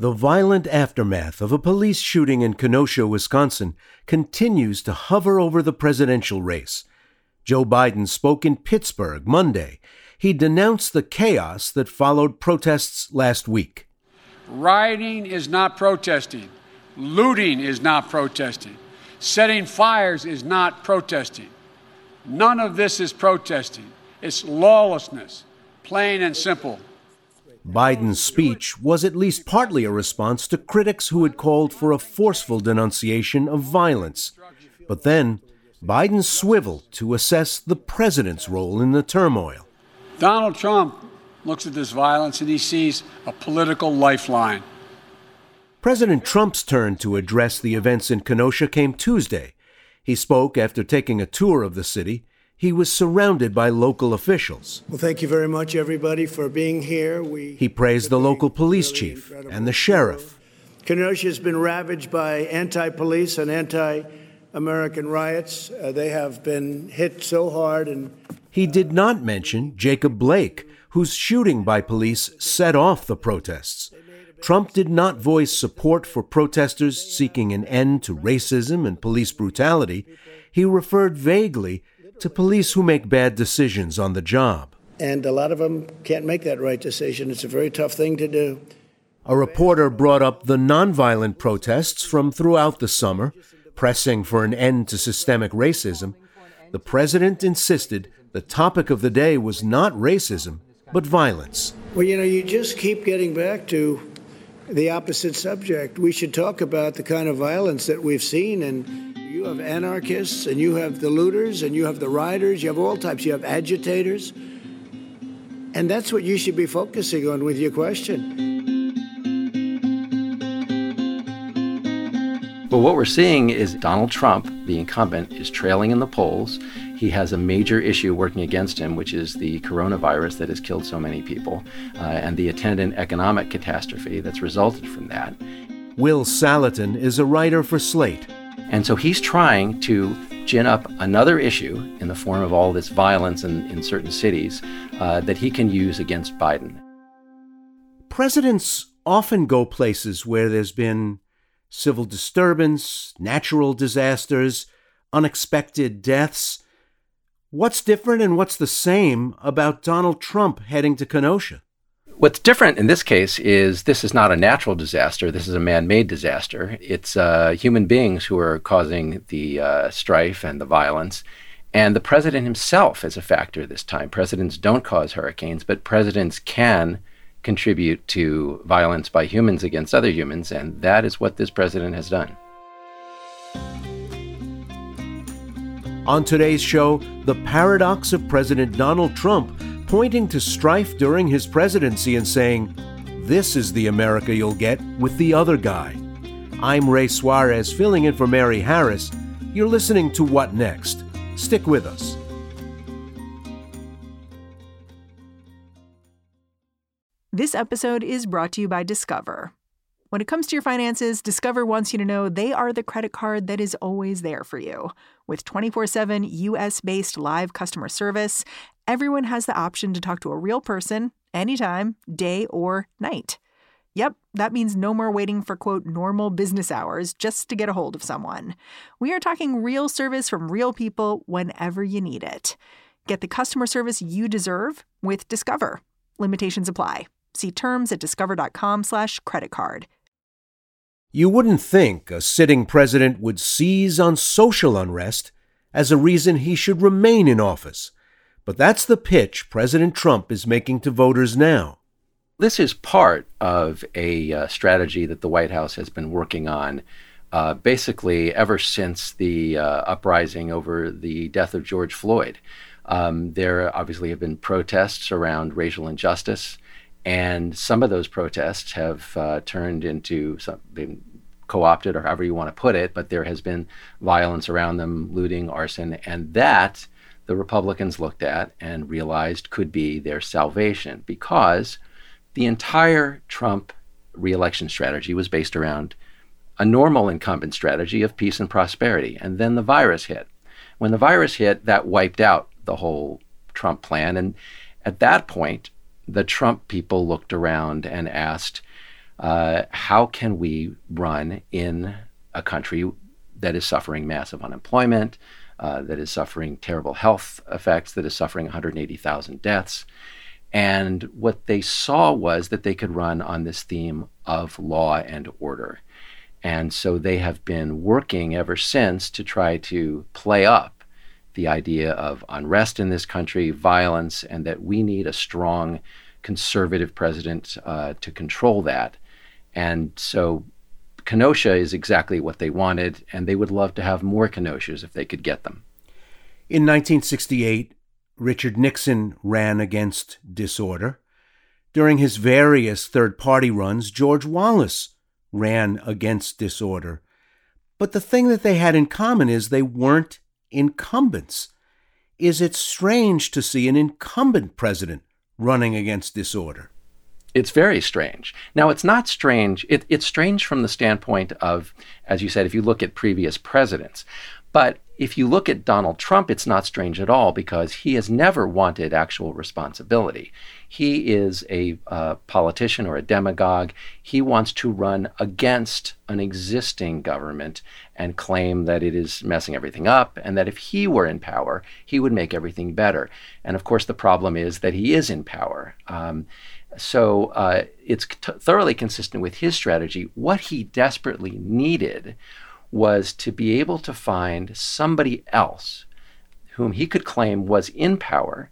The violent aftermath of a police shooting in Kenosha, Wisconsin, continues to hover over the presidential race. Joe Biden spoke in Pittsburgh Monday. He denounced the chaos that followed protests last week. Rioting is not protesting. Looting is not protesting. Setting fires is not protesting. None of this is protesting. It's lawlessness, plain and simple. Biden's speech was at least partly a response to critics who had called for a forceful denunciation of violence. But then, Biden swiveled to assess the president's role in the turmoil. Donald Trump looks at this violence and he sees a political lifeline. President Trump's turn to address the events in Kenosha came Tuesday. He spoke after taking a tour of the city he was surrounded by local officials. Well, thank you very much, everybody, for being here. We he praised the local police really chief and the sheriff. Kenosha has been ravaged by anti police and anti American riots. Uh, they have been hit so hard. And he did not mention Jacob Blake, whose shooting by police set off the protests. Trump did not voice support for protesters seeking an end to racism and police brutality. He referred vaguely to police who make bad decisions on the job. And a lot of them can't make that right decision. It's a very tough thing to do. A reporter brought up the nonviolent protests from throughout the summer, pressing for an end to systemic racism. The president insisted the topic of the day was not racism, but violence. Well, you know, you just keep getting back to the opposite subject. We should talk about the kind of violence that we've seen and you have anarchists, and you have the looters, and you have the rioters, you have all types, you have agitators. And that's what you should be focusing on with your question. But what we're seeing is Donald Trump, the incumbent, is trailing in the polls. He has a major issue working against him, which is the coronavirus that has killed so many people uh, and the attendant economic catastrophe that's resulted from that. Will Saletan is a writer for Slate. And so he's trying to gin up another issue in the form of all this violence in, in certain cities uh, that he can use against Biden. Presidents often go places where there's been civil disturbance, natural disasters, unexpected deaths. What's different and what's the same about Donald Trump heading to Kenosha? What's different in this case is this is not a natural disaster. This is a man made disaster. It's uh, human beings who are causing the uh, strife and the violence. And the president himself is a factor this time. Presidents don't cause hurricanes, but presidents can contribute to violence by humans against other humans. And that is what this president has done. On today's show, the paradox of President Donald Trump pointing to strife during his presidency and saying, This is the America you'll get with the other guy. I'm Ray Suarez, filling in for Mary Harris. You're listening to What Next? Stick with us. This episode is brought to you by Discover. When it comes to your finances, Discover wants you to know they are the credit card that is always there for you. With 24 7 US based live customer service everyone has the option to talk to a real person anytime, day or night. Yep, that means no more waiting for quote normal business hours just to get a hold of someone. We are talking real service from real people whenever you need it. Get the customer service you deserve with Discover. Limitations apply. See terms at discover.com/slash credit card. You wouldn't think a sitting president would seize on social unrest as a reason he should remain in office. But that's the pitch President Trump is making to voters now. This is part of a uh, strategy that the White House has been working on uh, basically ever since the uh, uprising over the death of George Floyd. Um, there obviously have been protests around racial injustice, and some of those protests have uh, turned into some, been co-opted or however you want to put it. But there has been violence around them, looting, arson, and that the Republicans looked at and realized could be their salvation because the entire Trump reelection strategy was based around a normal incumbent strategy of peace and prosperity. And then the virus hit. When the virus hit, that wiped out the whole Trump plan. And at that point, the Trump people looked around and asked, uh, how can we run in a country that is suffering massive unemployment, uh, that is suffering terrible health effects, that is suffering 180,000 deaths? And what they saw was that they could run on this theme of law and order. And so they have been working ever since to try to play up the idea of unrest in this country, violence, and that we need a strong conservative president uh, to control that. And so Kenosha is exactly what they wanted, and they would love to have more Kenoshas if they could get them. In 1968, Richard Nixon ran against disorder. During his various third party runs, George Wallace ran against disorder. But the thing that they had in common is they weren't incumbents. Is it strange to see an incumbent president running against disorder? It's very strange. Now, it's not strange. It, it's strange from the standpoint of, as you said, if you look at previous presidents. But if you look at Donald Trump, it's not strange at all because he has never wanted actual responsibility. He is a uh, politician or a demagogue. He wants to run against an existing government and claim that it is messing everything up and that if he were in power, he would make everything better. And of course, the problem is that he is in power. Um, so uh, it's t- thoroughly consistent with his strategy. What he desperately needed was to be able to find somebody else whom he could claim was in power.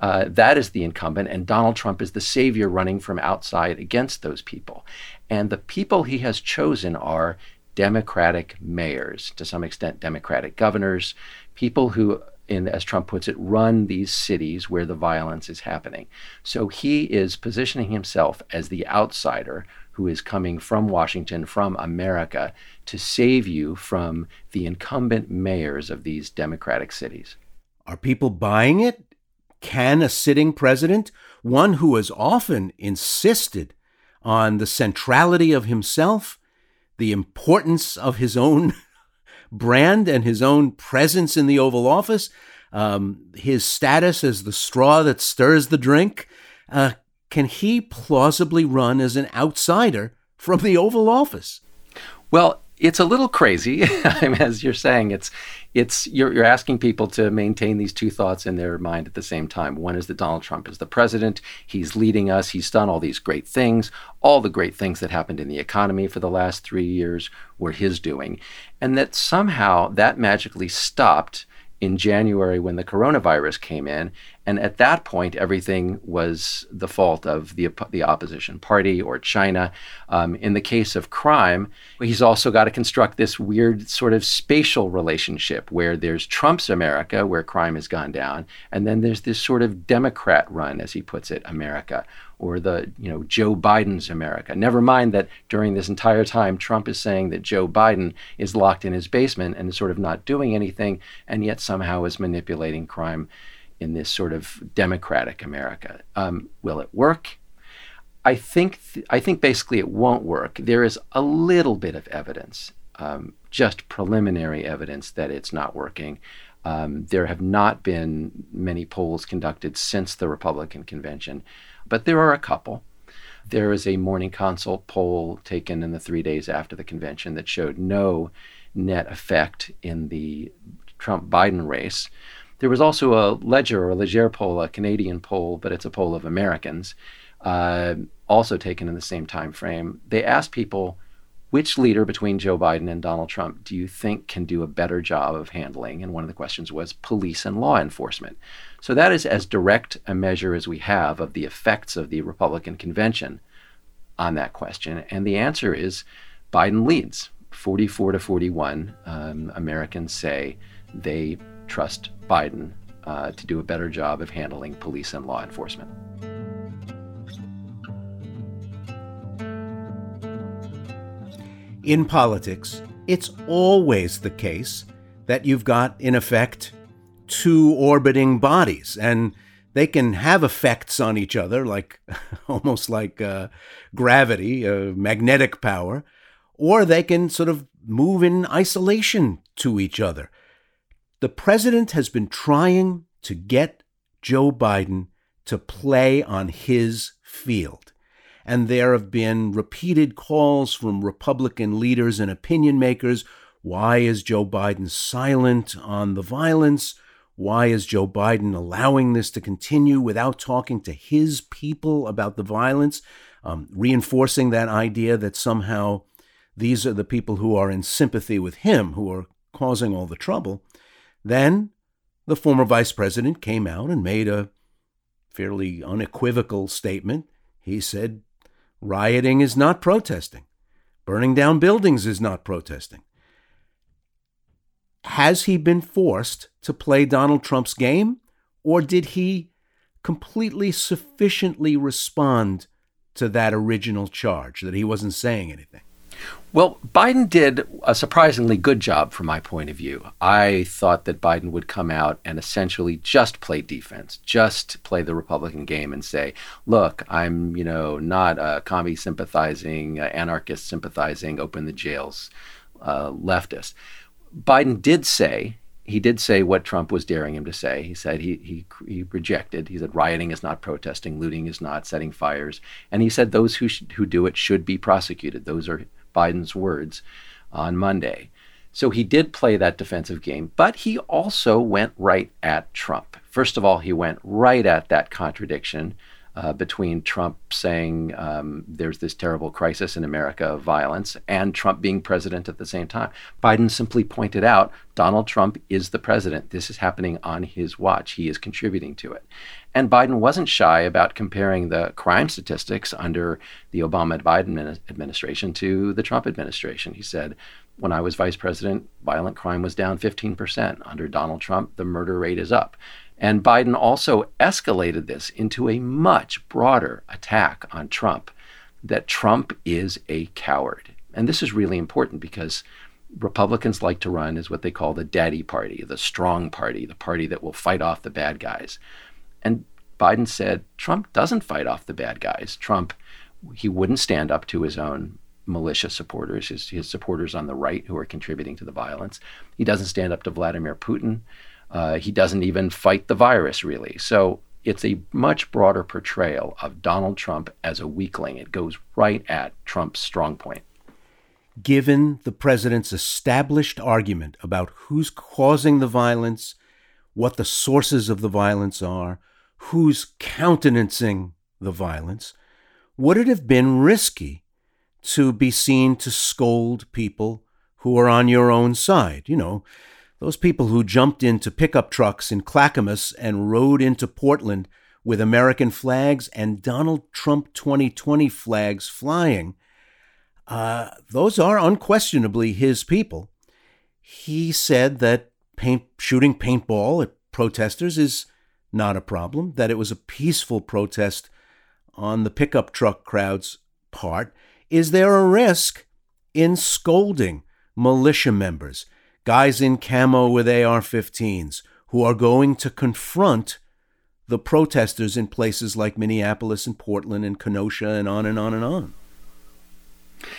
Uh, that is the incumbent, and Donald Trump is the savior running from outside against those people. And the people he has chosen are Democratic mayors, to some extent, Democratic governors, people who, in, as Trump puts it, run these cities where the violence is happening. So he is positioning himself as the outsider who is coming from Washington, from America, to save you from the incumbent mayors of these Democratic cities. Are people buying it? Can a sitting president, one who has often insisted on the centrality of himself, the importance of his own brand and his own presence in the Oval Office, um, his status as the straw that stirs the drink, uh, can he plausibly run as an outsider from the Oval Office? Well, it's a little crazy. as you're saying, it's it's you're, you're asking people to maintain these two thoughts in their mind at the same time. One is that Donald Trump is the president. He's leading us. He's done all these great things. All the great things that happened in the economy for the last three years were his doing, and that somehow that magically stopped in January when the coronavirus came in, and at that point, everything was the fault of the, the opposition party or China. Um, in the case of crime, he's also got to construct this weird sort of spatial relationship where there's Trump's America, where crime has gone down, and then there's this sort of Democrat run, as he puts it, America, or the you know Joe Biden's America. Never mind that during this entire time, Trump is saying that Joe Biden is locked in his basement and is sort of not doing anything, and yet somehow is manipulating crime in this sort of democratic America. Um, will it work? I think th- I think basically it won't work. There is a little bit of evidence, um, just preliminary evidence that it's not working. Um, there have not been many polls conducted since the Republican convention, but there are a couple. There is a Morning Consult poll taken in the three days after the convention that showed no net effect in the Trump Biden race. There was also a Ledger or a Leger poll, a Canadian poll, but it's a poll of Americans, uh, also taken in the same time frame. They asked people, which leader between Joe Biden and Donald Trump do you think can do a better job of handling? And one of the questions was police and law enforcement. So that is as direct a measure as we have of the effects of the Republican convention on that question. And the answer is Biden leads 44 to 41. Um, Americans say they trust Biden uh, to do a better job of handling police and law enforcement. In politics, it's always the case that you've got, in effect, two orbiting bodies, and they can have effects on each other, like almost like uh, gravity, uh, magnetic power, or they can sort of move in isolation to each other. The president has been trying to get Joe Biden to play on his field. And there have been repeated calls from Republican leaders and opinion makers. Why is Joe Biden silent on the violence? Why is Joe Biden allowing this to continue without talking to his people about the violence? Um, reinforcing that idea that somehow these are the people who are in sympathy with him who are causing all the trouble. Then the former vice president came out and made a fairly unequivocal statement. He said, rioting is not protesting, burning down buildings is not protesting. Has he been forced to play Donald Trump's game, or did he completely sufficiently respond to that original charge that he wasn't saying anything? Well, Biden did a surprisingly good job from my point of view. I thought that Biden would come out and essentially just play defense, just play the Republican game and say, look, I'm, you know, not a commie sympathizing, anarchist sympathizing, open the jails uh, leftist. Biden did say, he did say what Trump was daring him to say. He said he, he, he rejected. He said rioting is not protesting, looting is not setting fires. And he said those who, sh- who do it should be prosecuted. Those are Biden's words on Monday. So he did play that defensive game, but he also went right at Trump. First of all, he went right at that contradiction uh, between Trump saying um, there's this terrible crisis in America of violence and Trump being president at the same time. Biden simply pointed out Donald Trump is the president. This is happening on his watch. He is contributing to it. And Biden wasn't shy about comparing the crime statistics under the Obama Biden administration to the Trump administration. He said, when I was vice president, violent crime was down 15%. Under Donald Trump, the murder rate is up. And Biden also escalated this into a much broader attack on Trump that Trump is a coward. And this is really important because Republicans like to run as what they call the daddy party, the strong party, the party that will fight off the bad guys. And Biden said Trump doesn't fight off the bad guys. Trump, he wouldn't stand up to his own militia supporters, his, his supporters on the right who are contributing to the violence. He doesn't stand up to Vladimir Putin. Uh, he doesn't even fight the virus, really. So it's a much broader portrayal of Donald Trump as a weakling. It goes right at Trump's strong point. Given the president's established argument about who's causing the violence, what the sources of the violence are, who's countenancing the violence, would it have been risky to be seen to scold people who are on your own side? You know, those people who jumped into pickup trucks in Clackamas and rode into Portland with American flags and Donald Trump 2020 flags flying, uh, those are unquestionably his people. He said that paint, shooting paintball at protesters is not a problem, that it was a peaceful protest on the pickup truck crowd's part. Is there a risk in scolding militia members? Guys in camo with AR 15s who are going to confront the protesters in places like Minneapolis and Portland and Kenosha and on and on and on.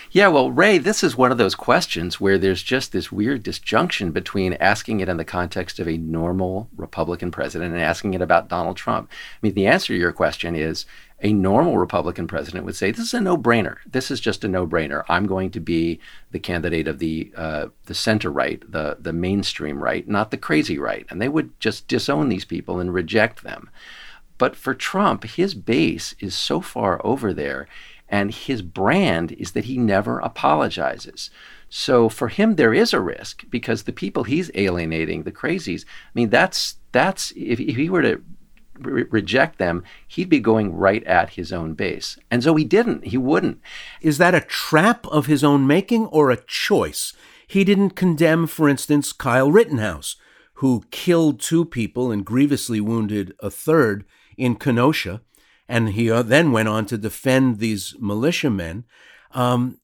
Yeah, well, Ray, this is one of those questions where there's just this weird disjunction between asking it in the context of a normal Republican president and asking it about Donald Trump. I mean, the answer to your question is a normal Republican president would say, "This is a no-brainer. This is just a no-brainer. I'm going to be the candidate of the uh, the center right, the the mainstream right, not the crazy right," and they would just disown these people and reject them. But for Trump, his base is so far over there, and his brand is that he never apologizes. So for him, there is a risk because the people he's alienating, the crazies. I mean, that's that's if, if he were to re- reject them, he'd be going right at his own base. And so he didn't. He wouldn't. Is that a trap of his own making or a choice? He didn't condemn, for instance, Kyle Rittenhouse, who killed two people and grievously wounded a third in Kenosha. And he uh, then went on to defend these militiamen. Um,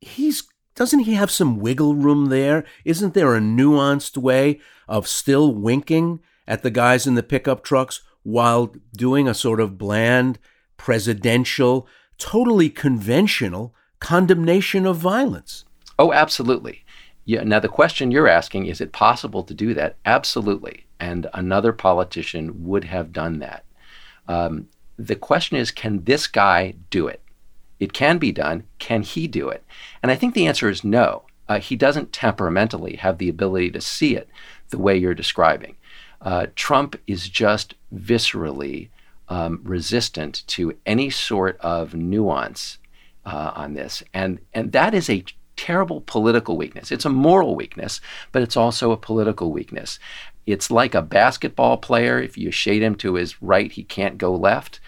he's doesn't he have some wiggle room there? Isn't there a nuanced way of still winking at the guys in the pickup trucks while doing a sort of bland, presidential, totally conventional condemnation of violence? Oh, absolutely. Yeah, now, the question you're asking is it possible to do that? Absolutely. And another politician would have done that. Um, the question is can this guy do it? It can be done. Can he do it? And I think the answer is no. Uh, he doesn't temperamentally have the ability to see it the way you're describing. Uh, Trump is just viscerally um, resistant to any sort of nuance uh, on this. And, and that is a terrible political weakness. It's a moral weakness, but it's also a political weakness. It's like a basketball player. If you shade him to his right, he can't go left.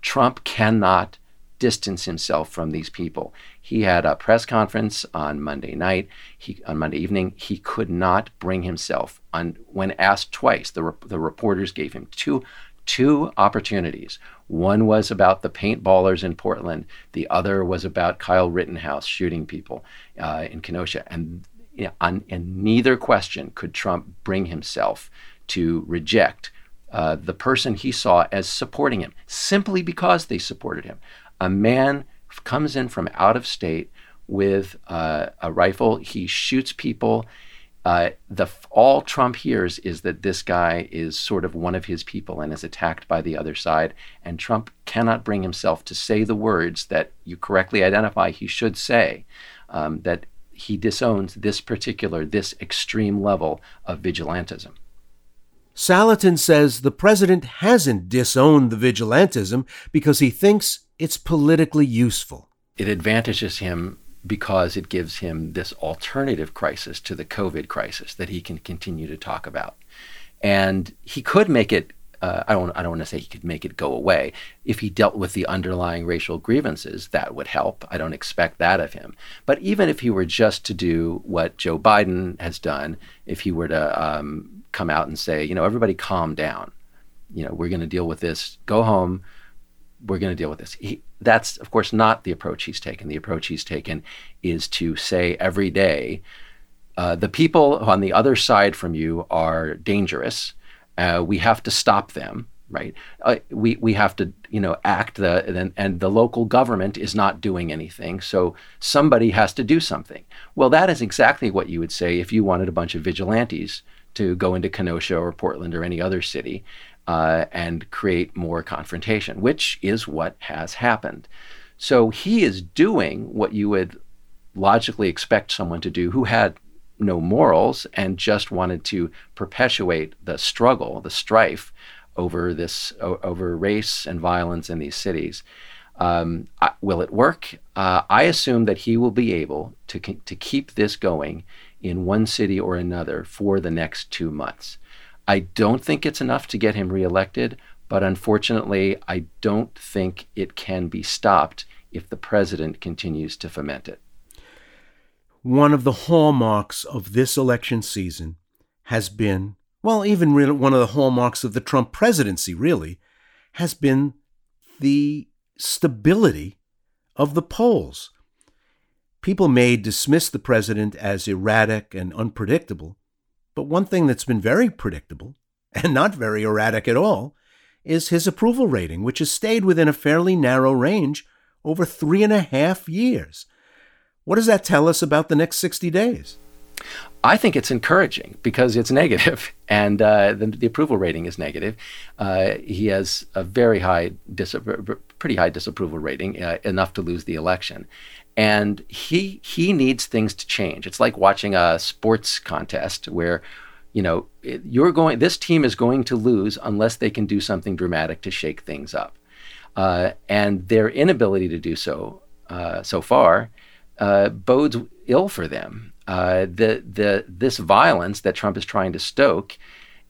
Trump cannot distance himself from these people. He had a press conference on Monday night, he, on Monday evening. He could not bring himself, on, when asked twice, the, the reporters gave him two, two opportunities. One was about the paintballers in Portland. The other was about Kyle Rittenhouse shooting people uh, in Kenosha. And you know, on, in neither question could Trump bring himself to reject uh, the person he saw as supporting him simply because they supported him. A man comes in from out of state with uh, a rifle, he shoots people uh, the all Trump hears is that this guy is sort of one of his people and is attacked by the other side, and Trump cannot bring himself to say the words that you correctly identify he should say. Um, that he disowns this particular, this extreme level of vigilantism. Saletan says the president hasn't disowned the vigilantism because he thinks it's politically useful. It advantages him because it gives him this alternative crisis to the COVID crisis that he can continue to talk about. And he could make it. Uh, I don't. I don't want to say he could make it go away. If he dealt with the underlying racial grievances, that would help. I don't expect that of him. But even if he were just to do what Joe Biden has done, if he were to um, come out and say, you know, everybody calm down, you know, we're going to deal with this. Go home we're going to deal with this. He, that's, of course, not the approach he's taken. The approach he's taken is to say every day, uh, the people on the other side from you are dangerous. Uh, we have to stop them, right? Uh, we, we have to, you know, act the and, and the local government is not doing anything, so somebody has to do something. Well, that is exactly what you would say if you wanted a bunch of vigilantes to go into Kenosha or Portland or any other city uh, and create more confrontation, which is what has happened. So he is doing what you would logically expect someone to do who had no morals and just wanted to perpetuate the struggle, the strife over this over race and violence in these cities. Um, will it work? Uh, I assume that he will be able to to keep this going in one city or another for the next two months. I don't think it's enough to get him reelected, but unfortunately, I don't think it can be stopped if the president continues to foment it. One of the hallmarks of this election season has been, well, even one of the hallmarks of the Trump presidency, really, has been the stability of the polls. People may dismiss the president as erratic and unpredictable, but one thing that's been very predictable and not very erratic at all is his approval rating, which has stayed within a fairly narrow range over three and a half years. What does that tell us about the next 60 days? I think it's encouraging because it's negative, and uh, the, the, approval rating is negative. Uh, he has a very high, dis- pretty high disapproval rating, uh, enough to lose the election and he he needs things to change. It's like watching a sports contest where you know you're going this team is going to lose unless they can do something dramatic to shake things up, uh, and their inability to do so uh, so far uh, bodes ill for them. Uh, the the this violence that Trump is trying to stoke,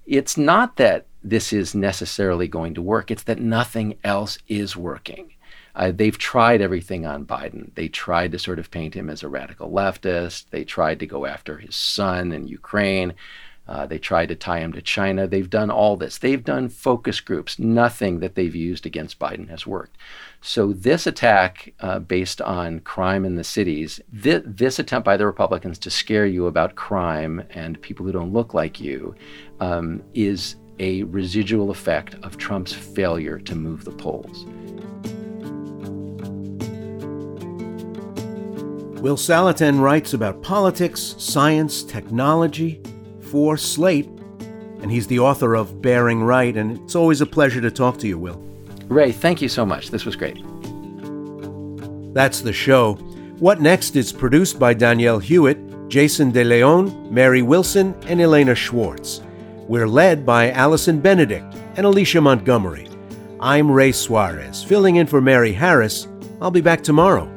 it's not that this is necessarily going to work. It's that nothing else is working. Uh, they've tried everything on Biden. They tried to sort of paint him as a radical leftist. They tried to go after his son in Ukraine. Uh, they tried to tie him to China. They've done all this. They've done focus groups. Nothing that they've used against Biden has worked. So, this attack uh, based on crime in the cities, th- this attempt by the Republicans to scare you about crime and people who don't look like you, um, is a residual effect of Trump's failure to move the polls. Will Saletan writes about politics, science, technology for Slate, and he's the author of Bearing Right, and it's always a pleasure to talk to you, Will. Ray, thank you so much. This was great. That's the show. What Next is produced by Danielle Hewitt, Jason De Leon, Mary Wilson, and Elena Schwartz. We're led by Allison Benedikt and Alicia Montgomery. I'm Ray Suarez, filling in for Mary Harris. I'll be back tomorrow.